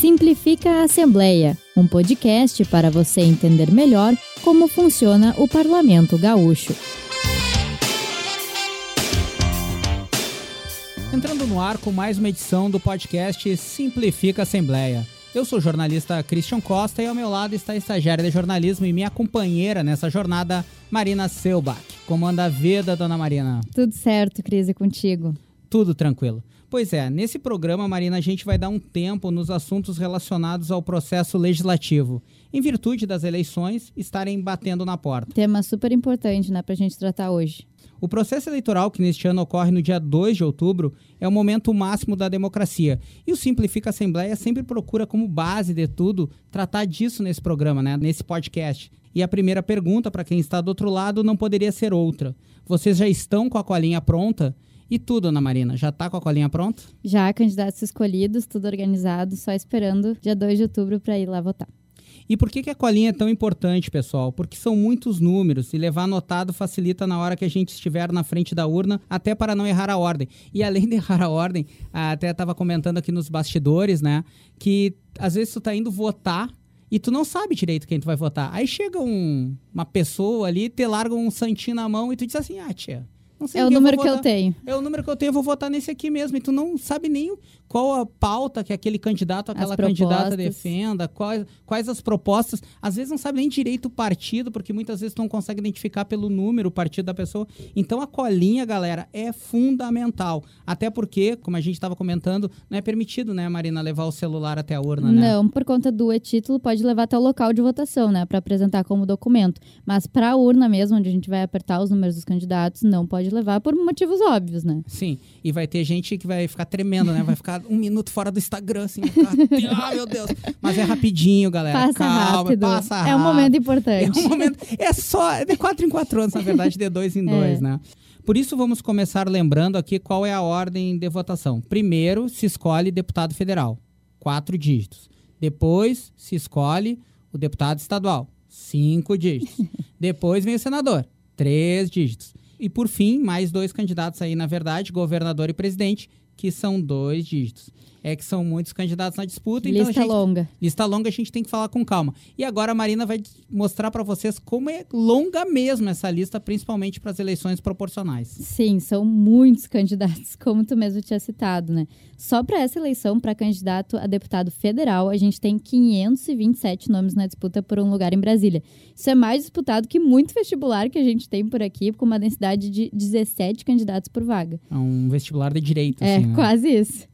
Simplifica a Assembleia, um podcast para você entender melhor como funciona o Parlamento Gaúcho. Entrando no ar com mais uma edição do podcast Simplifica a Assembleia. Eu sou o jornalista Christian Costa e ao meu lado está a estagiária de jornalismo e minha companheira nessa jornada, Marina Selbach. Comanda a vida, dona Marina? Tudo certo, Cris, e contigo? Tudo tranquilo. Pois é, nesse programa, Marina, a gente vai dar um tempo nos assuntos relacionados ao processo legislativo, em virtude das eleições estarem batendo na porta. Tema super importante, né, para a gente tratar hoje. O processo eleitoral, que neste ano ocorre no dia 2 de outubro, é o momento máximo da democracia. E o Simplifica Assembleia sempre procura, como base de tudo, tratar disso nesse programa, né? nesse podcast. E a primeira pergunta, para quem está do outro lado, não poderia ser outra. Vocês já estão com a colinha pronta? E tudo, Ana Marina, já está com a colinha pronta? Já, candidatos escolhidos, tudo organizado, só esperando dia 2 de outubro para ir lá votar. E por que, que a colinha é tão importante, pessoal? Porque são muitos números e levar anotado facilita na hora que a gente estiver na frente da urna, até para não errar a ordem. E além de errar a ordem, até estava comentando aqui nos bastidores, né? Que às vezes tu tá indo votar e tu não sabe direito quem tu vai votar. Aí chega um, uma pessoa ali, te larga um santinho na mão e tu diz assim, ah, tia, é o número que eu tenho. É o número que eu tenho, eu vou votar nesse aqui mesmo. E tu não sabe nem qual a pauta que aquele candidato, aquela candidata defenda, quais, quais as propostas. Às vezes não sabe nem direito o partido, porque muitas vezes não consegue identificar pelo número o partido da pessoa. Então a colinha, galera, é fundamental. Até porque, como a gente estava comentando, não é permitido, né, Marina, levar o celular até a urna, né? Não, por conta do e-título, pode levar até o local de votação, né, para apresentar como documento. Mas para a urna mesmo, onde a gente vai apertar os números dos candidatos, não pode levar por motivos óbvios, né? Sim, e vai ter gente que vai ficar tremendo, né? Vai ficar um minuto fora do Instagram, assim. Ficar, ah, meu Deus. Mas é rapidinho, galera. Passa Calma, rápido. passa rápido. É um momento importante. É um momento. É só. É de quatro em quatro anos, na verdade, de dois em dois, é. né? Por isso, vamos começar lembrando aqui qual é a ordem de votação. Primeiro, se escolhe deputado federal, quatro dígitos. Depois, se escolhe o deputado estadual, cinco dígitos. Depois vem o senador, três dígitos. E por fim, mais dois candidatos aí, na verdade, governador e presidente, que são dois dígitos. É que são muitos candidatos na disputa. Lista então gente, longa. Lista longa, a gente tem que falar com calma. E agora a Marina vai mostrar para vocês como é longa mesmo essa lista, principalmente para as eleições proporcionais. Sim, são muitos candidatos, como tu mesmo tinha citado, né? Só para essa eleição, para candidato a deputado federal, a gente tem 527 nomes na disputa por um lugar em Brasília. Isso é mais disputado que muito vestibular que a gente tem por aqui, com uma densidade de 17 candidatos por vaga. É um vestibular de direito, É, assim, né? quase isso.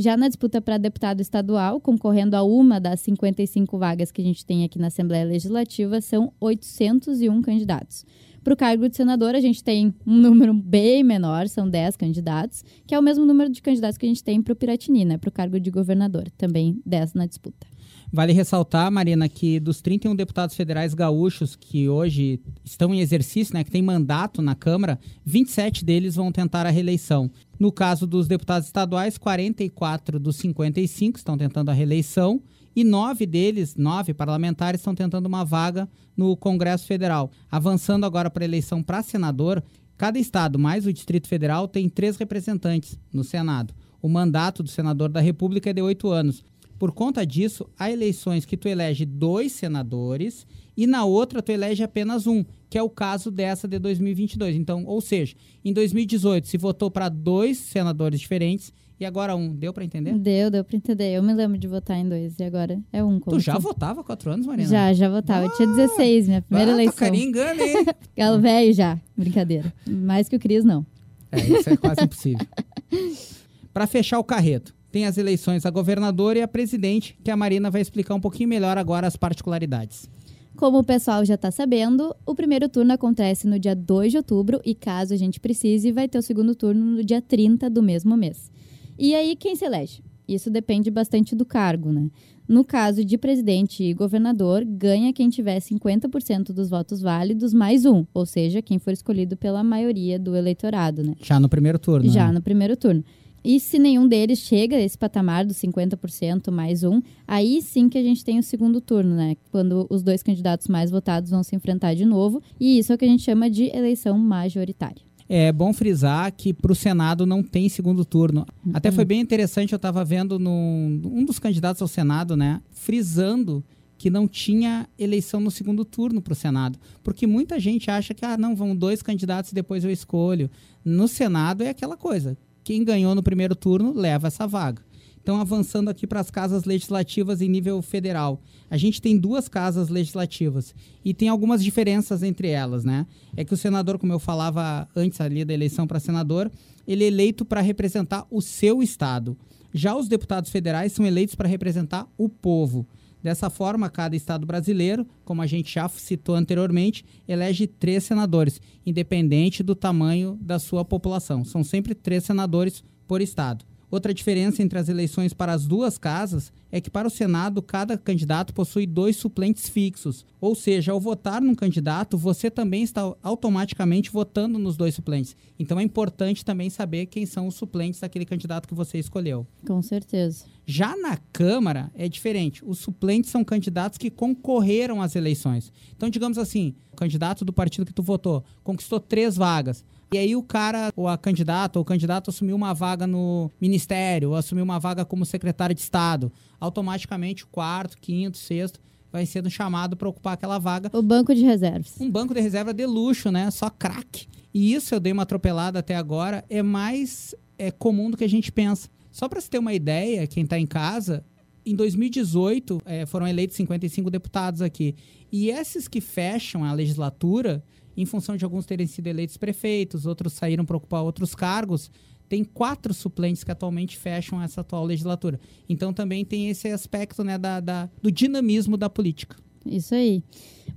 Já na disputa para deputado estadual, concorrendo a uma das 55 vagas que a gente tem aqui na Assembleia Legislativa, são 801 candidatos. Para o cargo de senador, a gente tem um número bem menor, são 10 candidatos, que é o mesmo número de candidatos que a gente tem para o Piratini, né? Para o cargo de governador, também 10 na disputa. Vale ressaltar, Marina, que dos 31 deputados federais gaúchos que hoje estão em exercício, né, que têm mandato na Câmara, 27 deles vão tentar a reeleição. No caso dos deputados estaduais, 44 dos 55 estão tentando a reeleição e nove deles, nove parlamentares, estão tentando uma vaga no Congresso Federal. Avançando agora para a eleição para senador, cada estado mais o Distrito Federal tem três representantes no Senado. O mandato do senador da República é de oito anos. Por conta disso, há eleições que tu elege dois senadores e na outra tu elege apenas um, que é o caso dessa de 2022. Então, ou seja, em 2018 se votou para dois senadores diferentes e agora um. Deu para entender? Deu, deu para entender. Eu me lembro de votar em dois e agora é um. Tu já votava há quatro anos, Marina? Já, já votava. Ah, eu tinha 16, minha primeira ah, eleição. Carinha engana, hein? Galo velho já. Brincadeira. Mais que o Cris, não. É, isso é quase impossível. Para fechar o carreto, tem as eleições a governador e a presidente, que a Marina vai explicar um pouquinho melhor agora as particularidades. Como o pessoal já está sabendo, o primeiro turno acontece no dia 2 de outubro e, caso a gente precise, vai ter o segundo turno no dia 30 do mesmo mês. E aí, quem se elege? Isso depende bastante do cargo, né? No caso de presidente e governador, ganha quem tiver 50% dos votos válidos mais um, ou seja, quem for escolhido pela maioria do eleitorado, né? Já no primeiro turno. Já né? no primeiro turno. E se nenhum deles chega a esse patamar dos 50% mais um, aí sim que a gente tem o segundo turno, né? Quando os dois candidatos mais votados vão se enfrentar de novo. E isso é o que a gente chama de eleição majoritária. É bom frisar que para o Senado não tem segundo turno. Uhum. Até foi bem interessante, eu estava vendo num, um dos candidatos ao Senado, né, frisando que não tinha eleição no segundo turno para o Senado. Porque muita gente acha que, ah, não, vão dois candidatos e depois eu escolho. No Senado é aquela coisa. Quem ganhou no primeiro turno leva essa vaga. Então, avançando aqui para as casas legislativas em nível federal. A gente tem duas casas legislativas e tem algumas diferenças entre elas, né? É que o senador, como eu falava antes ali da eleição para senador, ele é eleito para representar o seu estado. Já os deputados federais são eleitos para representar o povo. Dessa forma, cada estado brasileiro, como a gente já citou anteriormente, elege três senadores, independente do tamanho da sua população. São sempre três senadores por estado. Outra diferença entre as eleições para as duas casas é que para o Senado cada candidato possui dois suplentes fixos, ou seja, ao votar num candidato, você também está automaticamente votando nos dois suplentes. Então é importante também saber quem são os suplentes daquele candidato que você escolheu. Com certeza. Já na Câmara é diferente. Os suplentes são candidatos que concorreram às eleições. Então, digamos assim, o candidato do partido que tu votou conquistou três vagas. E aí o cara, ou a candidata, ou o candidato assumiu uma vaga no ministério, ou assumiu uma vaga como secretário de Estado. Automaticamente o quarto, quinto, sexto vai sendo chamado para ocupar aquela vaga. O banco de reservas. Um banco de reserva de luxo, né? Só craque. E isso eu dei uma atropelada até agora, é mais é, comum do que a gente pensa. Só para você ter uma ideia, quem está em casa, em 2018 é, foram eleitos 55 deputados aqui. E esses que fecham a legislatura em função de alguns terem sido eleitos prefeitos, outros saíram para ocupar outros cargos, tem quatro suplentes que atualmente fecham essa atual legislatura. Então também tem esse aspecto né, da, da do dinamismo da política. Isso aí.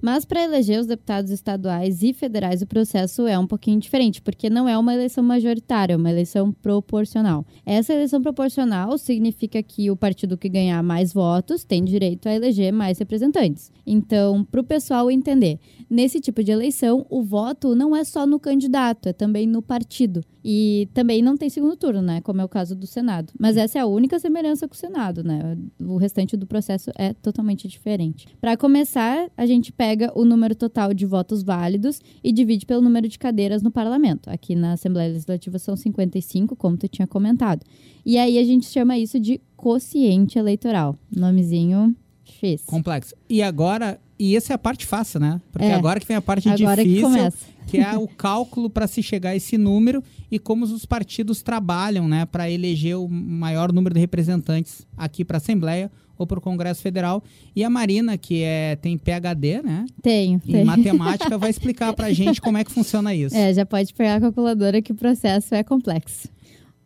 Mas para eleger os deputados estaduais e federais, o processo é um pouquinho diferente, porque não é uma eleição majoritária, é uma eleição proporcional. Essa eleição proporcional significa que o partido que ganhar mais votos tem direito a eleger mais representantes. Então, para o pessoal entender, nesse tipo de eleição, o voto não é só no candidato, é também no partido. E também não tem segundo turno, né? Como é o caso do Senado. Mas essa é a única semelhança com o Senado, né? O restante do processo é totalmente diferente. Para começar, a gente pega o número total de votos válidos e divide pelo número de cadeiras no parlamento. Aqui na Assembleia Legislativa são 55, como tu tinha comentado. E aí a gente chama isso de quociente eleitoral. Nomezinho difícil. Complexo. E agora, e essa é a parte fácil, né? Porque é. agora que vem a parte agora difícil, que, que, é o cálculo para se chegar a esse número e como os partidos trabalham, né, para eleger o maior número de representantes aqui para a Assembleia ou para o Congresso Federal. E a Marina, que é, tem PhD, né? Tenho. Em tenho. matemática, vai explicar para a gente como é que funciona isso. É, já pode pegar a calculadora que o processo é complexo.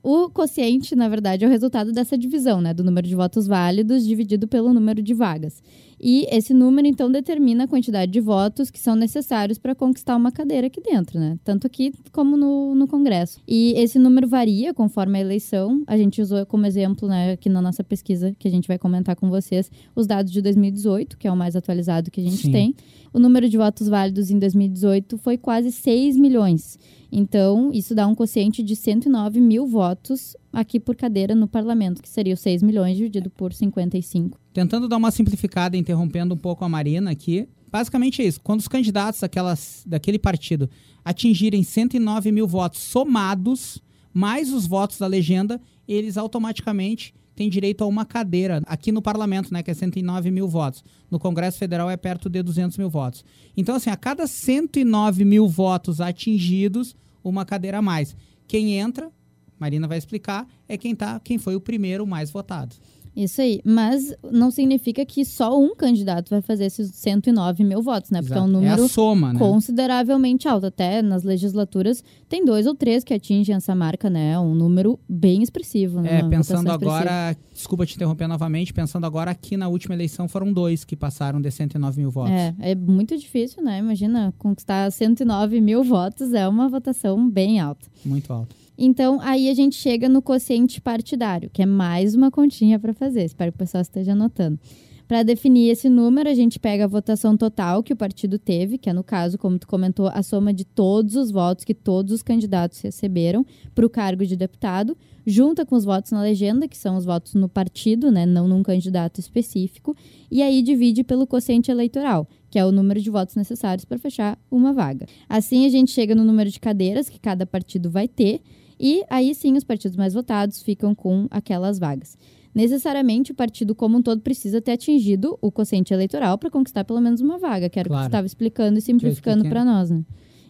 O quociente, na verdade, é o resultado dessa divisão, né? Do número de votos válidos dividido pelo número de vagas. E esse número, então, determina a quantidade de votos que são necessários para conquistar uma cadeira aqui dentro, né? Tanto aqui como no, no Congresso. E esse número varia conforme a eleição. A gente usou como exemplo, né, aqui na nossa pesquisa, que a gente vai comentar com vocês, os dados de 2018, que é o mais atualizado que a gente Sim. tem. O número de votos válidos em 2018 foi quase 6 milhões. Então, isso dá um quociente de 109 mil votos aqui por cadeira no parlamento, que seria os 6 milhões dividido por 55. Tentando dar uma simplificada, interrompendo um pouco a Marina aqui, basicamente é isso. Quando os candidatos daquelas, daquele partido atingirem 109 mil votos somados, mais os votos da legenda, eles automaticamente têm direito a uma cadeira aqui no parlamento, né, que é 109 mil votos. No Congresso Federal é perto de 200 mil votos. Então, assim, a cada 109 mil votos atingidos, uma cadeira a mais. Quem entra, Marina vai explicar, é quem tá, quem foi o primeiro mais votado. Isso aí. Mas não significa que só um candidato vai fazer esses 109 mil votos, né? Porque Exato. é um número é soma, né? consideravelmente alto. Até nas legislaturas tem dois ou três que atingem essa marca, né? É um número bem expressivo. É, pensando agora, expressiva. desculpa te interromper novamente, pensando agora aqui na última eleição foram dois que passaram de 109 mil votos. É, é muito difícil, né? Imagina, conquistar 109 mil votos é uma votação bem alta. Muito alta. Então, aí a gente chega no quociente partidário, que é mais uma continha para fazer. Espero que o pessoal esteja anotando. Para definir esse número, a gente pega a votação total que o partido teve, que é no caso, como tu comentou, a soma de todos os votos que todos os candidatos receberam para o cargo de deputado, junta com os votos na legenda, que são os votos no partido, né, não num candidato específico, e aí divide pelo quociente eleitoral, que é o número de votos necessários para fechar uma vaga. Assim, a gente chega no número de cadeiras que cada partido vai ter, e aí sim os partidos mais votados ficam com aquelas vagas necessariamente o partido como um todo precisa ter atingido o quociente eleitoral para conquistar pelo menos uma vaga, que era claro. o que você estava explicando e simplificando para nós, né?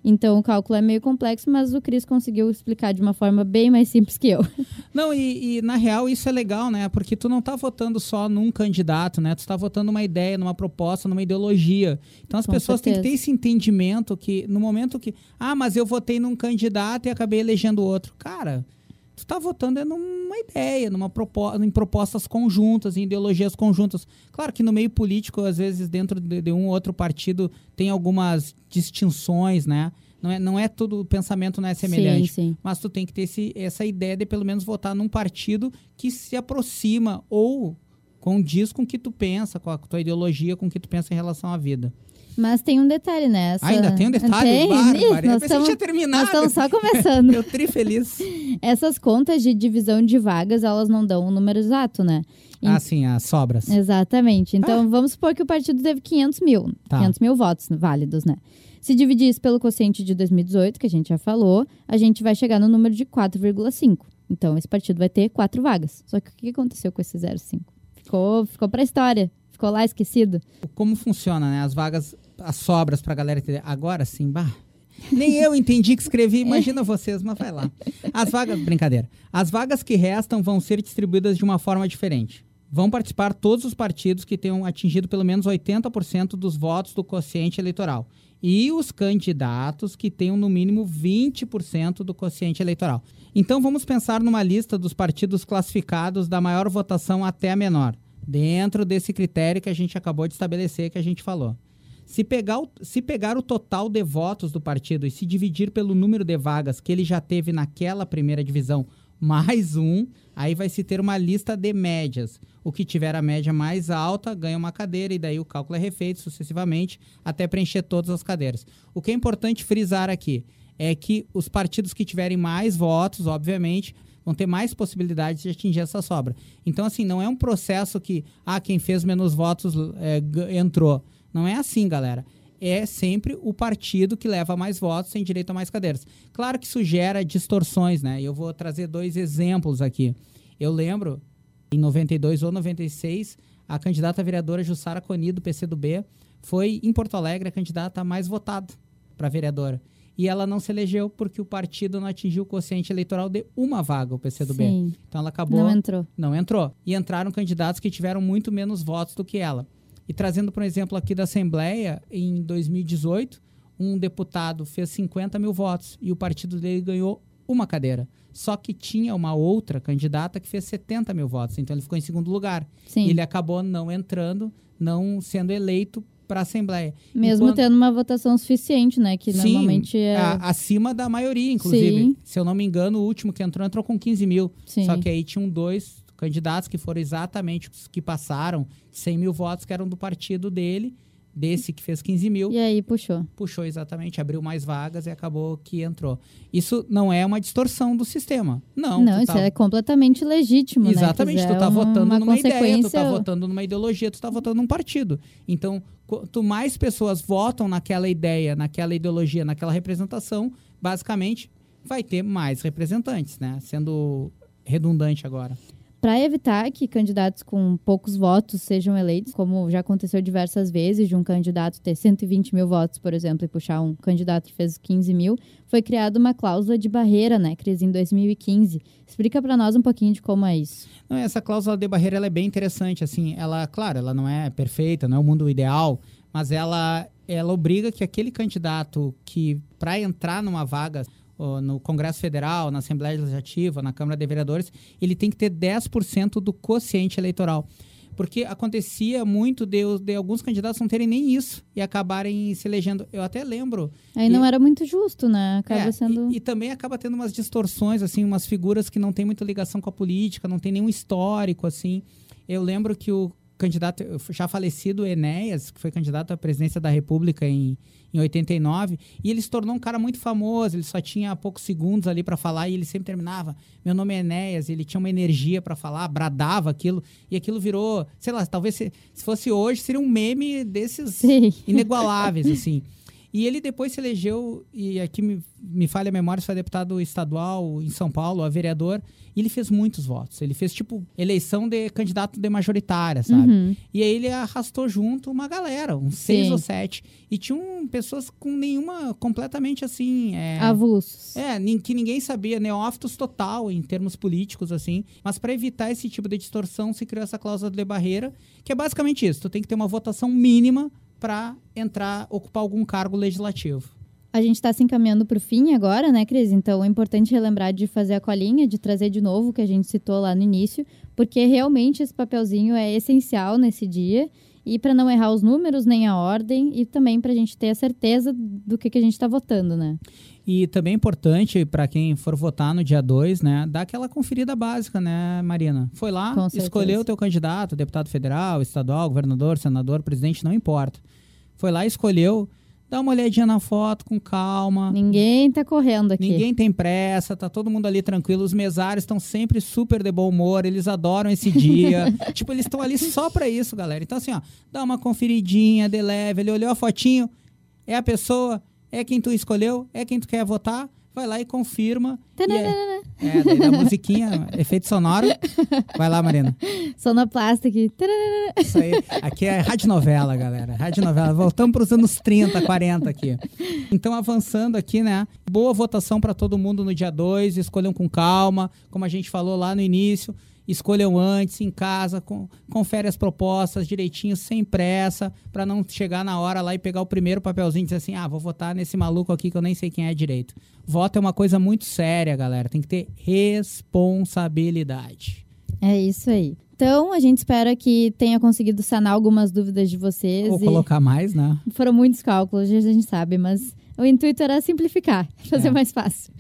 Então, o cálculo é meio complexo, mas o Cris conseguiu explicar de uma forma bem mais simples que eu. Não, e, e, na real isso é legal, né? Porque tu não está votando só num candidato, né? Tu está votando numa ideia, numa proposta, numa ideologia. Então, as Com pessoas certeza. têm que ter esse entendimento que no momento que... Ah, mas eu votei num candidato e acabei elegendo outro. Cara, tu está votando é numa ideia, numa proposta, em propostas conjuntas, em ideologias conjuntas. Claro que no meio político, às vezes, dentro de, de um ou outro partido, tem algumas distinções, né? Não é, não é tudo, o pensamento não é semelhante. Sim, sim. Mas tu tem que ter esse, essa ideia de pelo menos votar num partido que se aproxima ou condiz com o que tu pensa, com a tua ideologia, com o que tu pensa em relação à vida. Mas tem um detalhe, né? Essa... Ainda tem um detalhe? Tem, Bárbara. Nós estamos, tinha terminado. Nós estamos só começando. Eu tri feliz. Essas contas de divisão de vagas, elas não dão um número exato, né? Ah, sim, as sobras. Exatamente. Então, ah. vamos supor que o partido teve 500 mil. Tá. 500 mil votos válidos, né? Se dividir isso pelo quociente de 2018, que a gente já falou, a gente vai chegar no número de 4,5. Então, esse partido vai ter quatro vagas. Só que o que aconteceu com esse 0,5? Ficou, ficou para a história. Ficou lá esquecido. Como funciona, né? As vagas as sobras para a galera entender. Agora sim, bah. Nem eu entendi que escrevi, imagina vocês, mas vai lá. As vagas, brincadeira. As vagas que restam vão ser distribuídas de uma forma diferente. Vão participar todos os partidos que tenham atingido pelo menos 80% dos votos do quociente eleitoral. E os candidatos que tenham no mínimo 20% do quociente eleitoral. Então vamos pensar numa lista dos partidos classificados da maior votação até a menor, dentro desse critério que a gente acabou de estabelecer, que a gente falou. Se pegar, o, se pegar o total de votos do partido e se dividir pelo número de vagas que ele já teve naquela primeira divisão, mais um, aí vai se ter uma lista de médias. O que tiver a média mais alta ganha uma cadeira e daí o cálculo é refeito sucessivamente até preencher todas as cadeiras. O que é importante frisar aqui é que os partidos que tiverem mais votos, obviamente, vão ter mais possibilidades de atingir essa sobra. Então, assim, não é um processo que, ah, quem fez menos votos é, entrou. Não é assim, galera. É sempre o partido que leva mais votos tem direito a mais cadeiras. Claro que isso gera distorções, né? Eu vou trazer dois exemplos aqui. Eu lembro, em 92 ou 96, a candidata a vereadora Jussara Coni, do PCdoB, foi, em Porto Alegre, a candidata mais votada para vereadora. E ela não se elegeu porque o partido não atingiu o quociente eleitoral de uma vaga, o PCdoB. Sim. Então ela acabou. Não entrou. Não entrou. E entraram candidatos que tiveram muito menos votos do que ela. E trazendo, por exemplo, aqui da Assembleia, em 2018, um deputado fez 50 mil votos e o partido dele ganhou uma cadeira. Só que tinha uma outra candidata que fez 70 mil votos, então ele ficou em segundo lugar. Sim. E ele acabou não entrando, não sendo eleito para a Assembleia. Mesmo Enquanto... tendo uma votação suficiente, né? Que Sim, normalmente é. A, acima da maioria, inclusive. Sim. Se eu não me engano, o último que entrou entrou com 15 mil. Sim. Só que aí tinham dois candidatos que foram exatamente os que passaram 100 mil votos, que eram do partido dele, desse que fez 15 mil. E aí puxou. Puxou exatamente, abriu mais vagas e acabou que entrou. Isso não é uma distorção do sistema. Não. Não, isso tá... é completamente legítimo. Né? Exatamente, né? tu tá votando numa ideia, tu tá votando numa ideologia, tu tá votando num partido. Então, quanto mais pessoas votam naquela ideia, naquela ideologia, naquela representação, basicamente vai ter mais representantes, né? Sendo redundante agora para evitar que candidatos com poucos votos sejam eleitos, como já aconteceu diversas vezes, de um candidato ter 120 mil votos, por exemplo, e puxar um candidato que fez 15 mil, foi criada uma cláusula de barreira, né, Cris, em 2015. Explica para nós um pouquinho de como é isso. Não, essa cláusula de barreira é bem interessante, assim, ela, claro, ela não é perfeita, não é o mundo ideal, mas ela, ela obriga que aquele candidato que, para entrar numa vaga no Congresso Federal, na Assembleia Legislativa, na Câmara de Vereadores, ele tem que ter 10% do quociente eleitoral. Porque acontecia muito de, de, alguns candidatos não terem nem isso e acabarem se elegendo. Eu até lembro. Aí não e, era muito justo, né? Acaba é, sendo. E, e, também acaba tendo umas distorções, assim, umas figuras que não têm muita ligação com a política, não tem nenhum histórico, assim. Eu lembro que o candidato, já falecido Enéas, que foi candidato à presidência da República em, em 89, e ele se tornou um cara muito famoso, ele só tinha poucos segundos ali para falar e ele sempre terminava, meu nome é Enéas, ele tinha uma energia para falar, bradava aquilo, e aquilo virou, sei lá, talvez se, se fosse hoje, seria um meme desses Sim. inigualáveis, assim. E ele depois se elegeu, e aqui me, me falha a memória, se foi deputado estadual em São Paulo, a vereador, e ele fez muitos votos. Ele fez, tipo, eleição de candidato de majoritária, sabe? Uhum. E aí ele arrastou junto uma galera, uns seis Sim. ou sete. E tinham pessoas com nenhuma, completamente assim. É, Avulsos. é, que ninguém sabia, neófitos total em termos políticos, assim. Mas para evitar esse tipo de distorção, se criou essa cláusula de barreira, que é basicamente isso: tu tem que ter uma votação mínima para entrar, ocupar algum cargo legislativo. A gente está se encaminhando para o fim agora, né, Cris? Então é importante relembrar de fazer a colinha, de trazer de novo o que a gente citou lá no início, porque realmente esse papelzinho é essencial nesse dia. E para não errar os números, nem a ordem, e também para a gente ter a certeza do que, que a gente está votando, né? E também é importante para quem for votar no dia 2, né, dar aquela conferida básica, né, Marina? Foi lá, escolheu o teu candidato, deputado federal, estadual, governador, senador, presidente, não importa. Foi lá, escolheu, dá uma olhadinha na foto com calma. Ninguém tá correndo aqui. Ninguém tem pressa, tá todo mundo ali tranquilo. Os mesários estão sempre super de bom humor, eles adoram esse dia. tipo, eles estão ali só pra isso, galera. Então, assim, ó, dá uma conferidinha de leve. Ele olhou a fotinho, é a pessoa, é quem tu escolheu, é quem tu quer votar. Vai lá e confirma. E é, é, daí dá musiquinha, efeito sonoro. Vai lá, Marina. Sonoplasta aqui. Isso aí. Aqui é rádio novela, galera. Rádio novela. Voltamos para os anos 30, 40 aqui. Então, avançando aqui, né? Boa votação para todo mundo no dia 2. Escolham com calma, como a gente falou lá no início. Escolham antes, em casa, com, confere as propostas direitinho, sem pressa, para não chegar na hora lá e pegar o primeiro papelzinho e dizer assim: ah, vou votar nesse maluco aqui que eu nem sei quem é direito. Voto é uma coisa muito séria, galera. Tem que ter responsabilidade. É isso aí. Então, a gente espera que tenha conseguido sanar algumas dúvidas de vocês. Ou colocar mais, né? Foram muitos cálculos, a gente sabe, mas o intuito era simplificar, fazer É. mais fácil.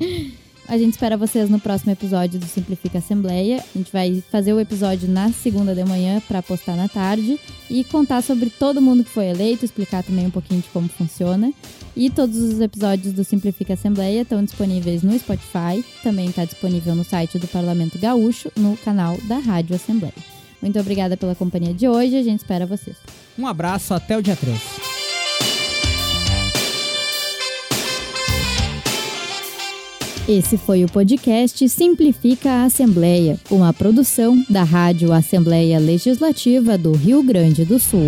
A gente espera vocês no próximo episódio do Simplifica Assembleia. A gente vai fazer o episódio na segunda de manhã para postar na tarde e contar sobre todo mundo que foi eleito, explicar também um pouquinho de como funciona. E todos os episódios do Simplifica Assembleia estão disponíveis no Spotify, também está disponível no site do Parlamento Gaúcho, no canal da Rádio Assembleia. Muito obrigada pela companhia de hoje, a gente espera vocês. Um abraço, até o dia 3. Esse foi o podcast Simplifica a Assembleia, uma produção da Rádio Assembleia Legislativa do Rio Grande do Sul.